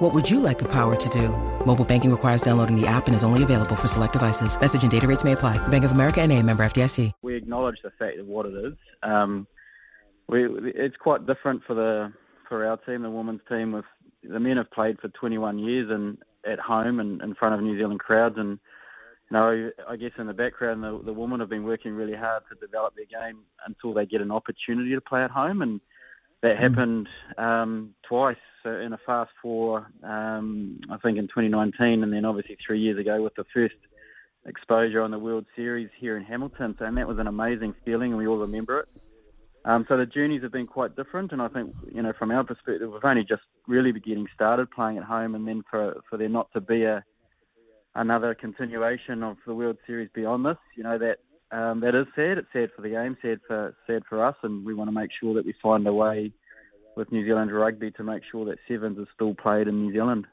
What would you like the power to do? Mobile banking requires downloading the app and is only available for select devices. Message and data rates may apply. Bank of America and a member FDIC. We acknowledge the fact of what it is. Um, we, it's quite different for the for our team, the women's team. With the men have played for 21 years and at home and in front of New Zealand crowds, and you know, I guess in the background, the, the women have been working really hard to develop their game until they get an opportunity to play at home, and that mm. happened um, twice so in a fast four, um, I think in 2019, and then obviously three years ago with the first exposure on the World Series here in Hamilton. So, and that was an amazing feeling, and we all remember it. Um, so the journeys have been quite different, and I think you know from our perspective, we've only just really been getting started playing at home, and then for for there not to be a another continuation of the World Series beyond this, you know that um, that is sad. It's sad for the game, sad for sad for us, and we want to make sure that we find a way with New Zealand rugby to make sure that sevens is still played in New Zealand.